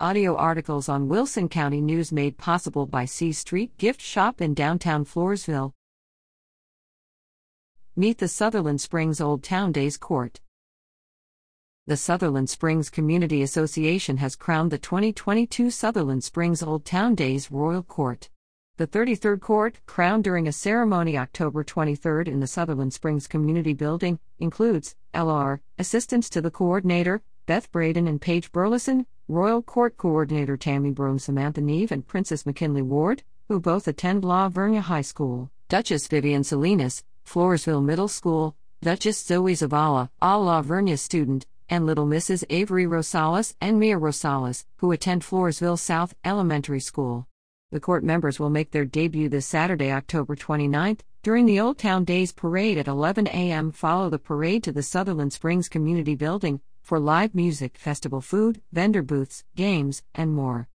Audio articles on Wilson County News made possible by C Street Gift Shop in downtown Floresville. Meet the Sutherland Springs Old Town Days Court. The Sutherland Springs Community Association has crowned the 2022 Sutherland Springs Old Town Days Royal Court. The 33rd Court, crowned during a ceremony October 23 in the Sutherland Springs Community Building, includes LR, assistance to the coordinator, Beth Braden and Paige Burleson, Royal Court Coordinator Tammy Broom, Samantha Neve, and Princess McKinley Ward, who both attend La Vernia High School, Duchess Vivian Salinas, Floresville Middle School, Duchess Zoe Zavala, a La Vernia student, and Little Mrs. Avery Rosales and Mia Rosales, who attend Floresville South Elementary School. The court members will make their debut this Saturday, October 29th, during the Old Town Days Parade at 11 a.m. Follow the parade to the Sutherland Springs Community Building for live music, festival food, vendor booths, games, and more.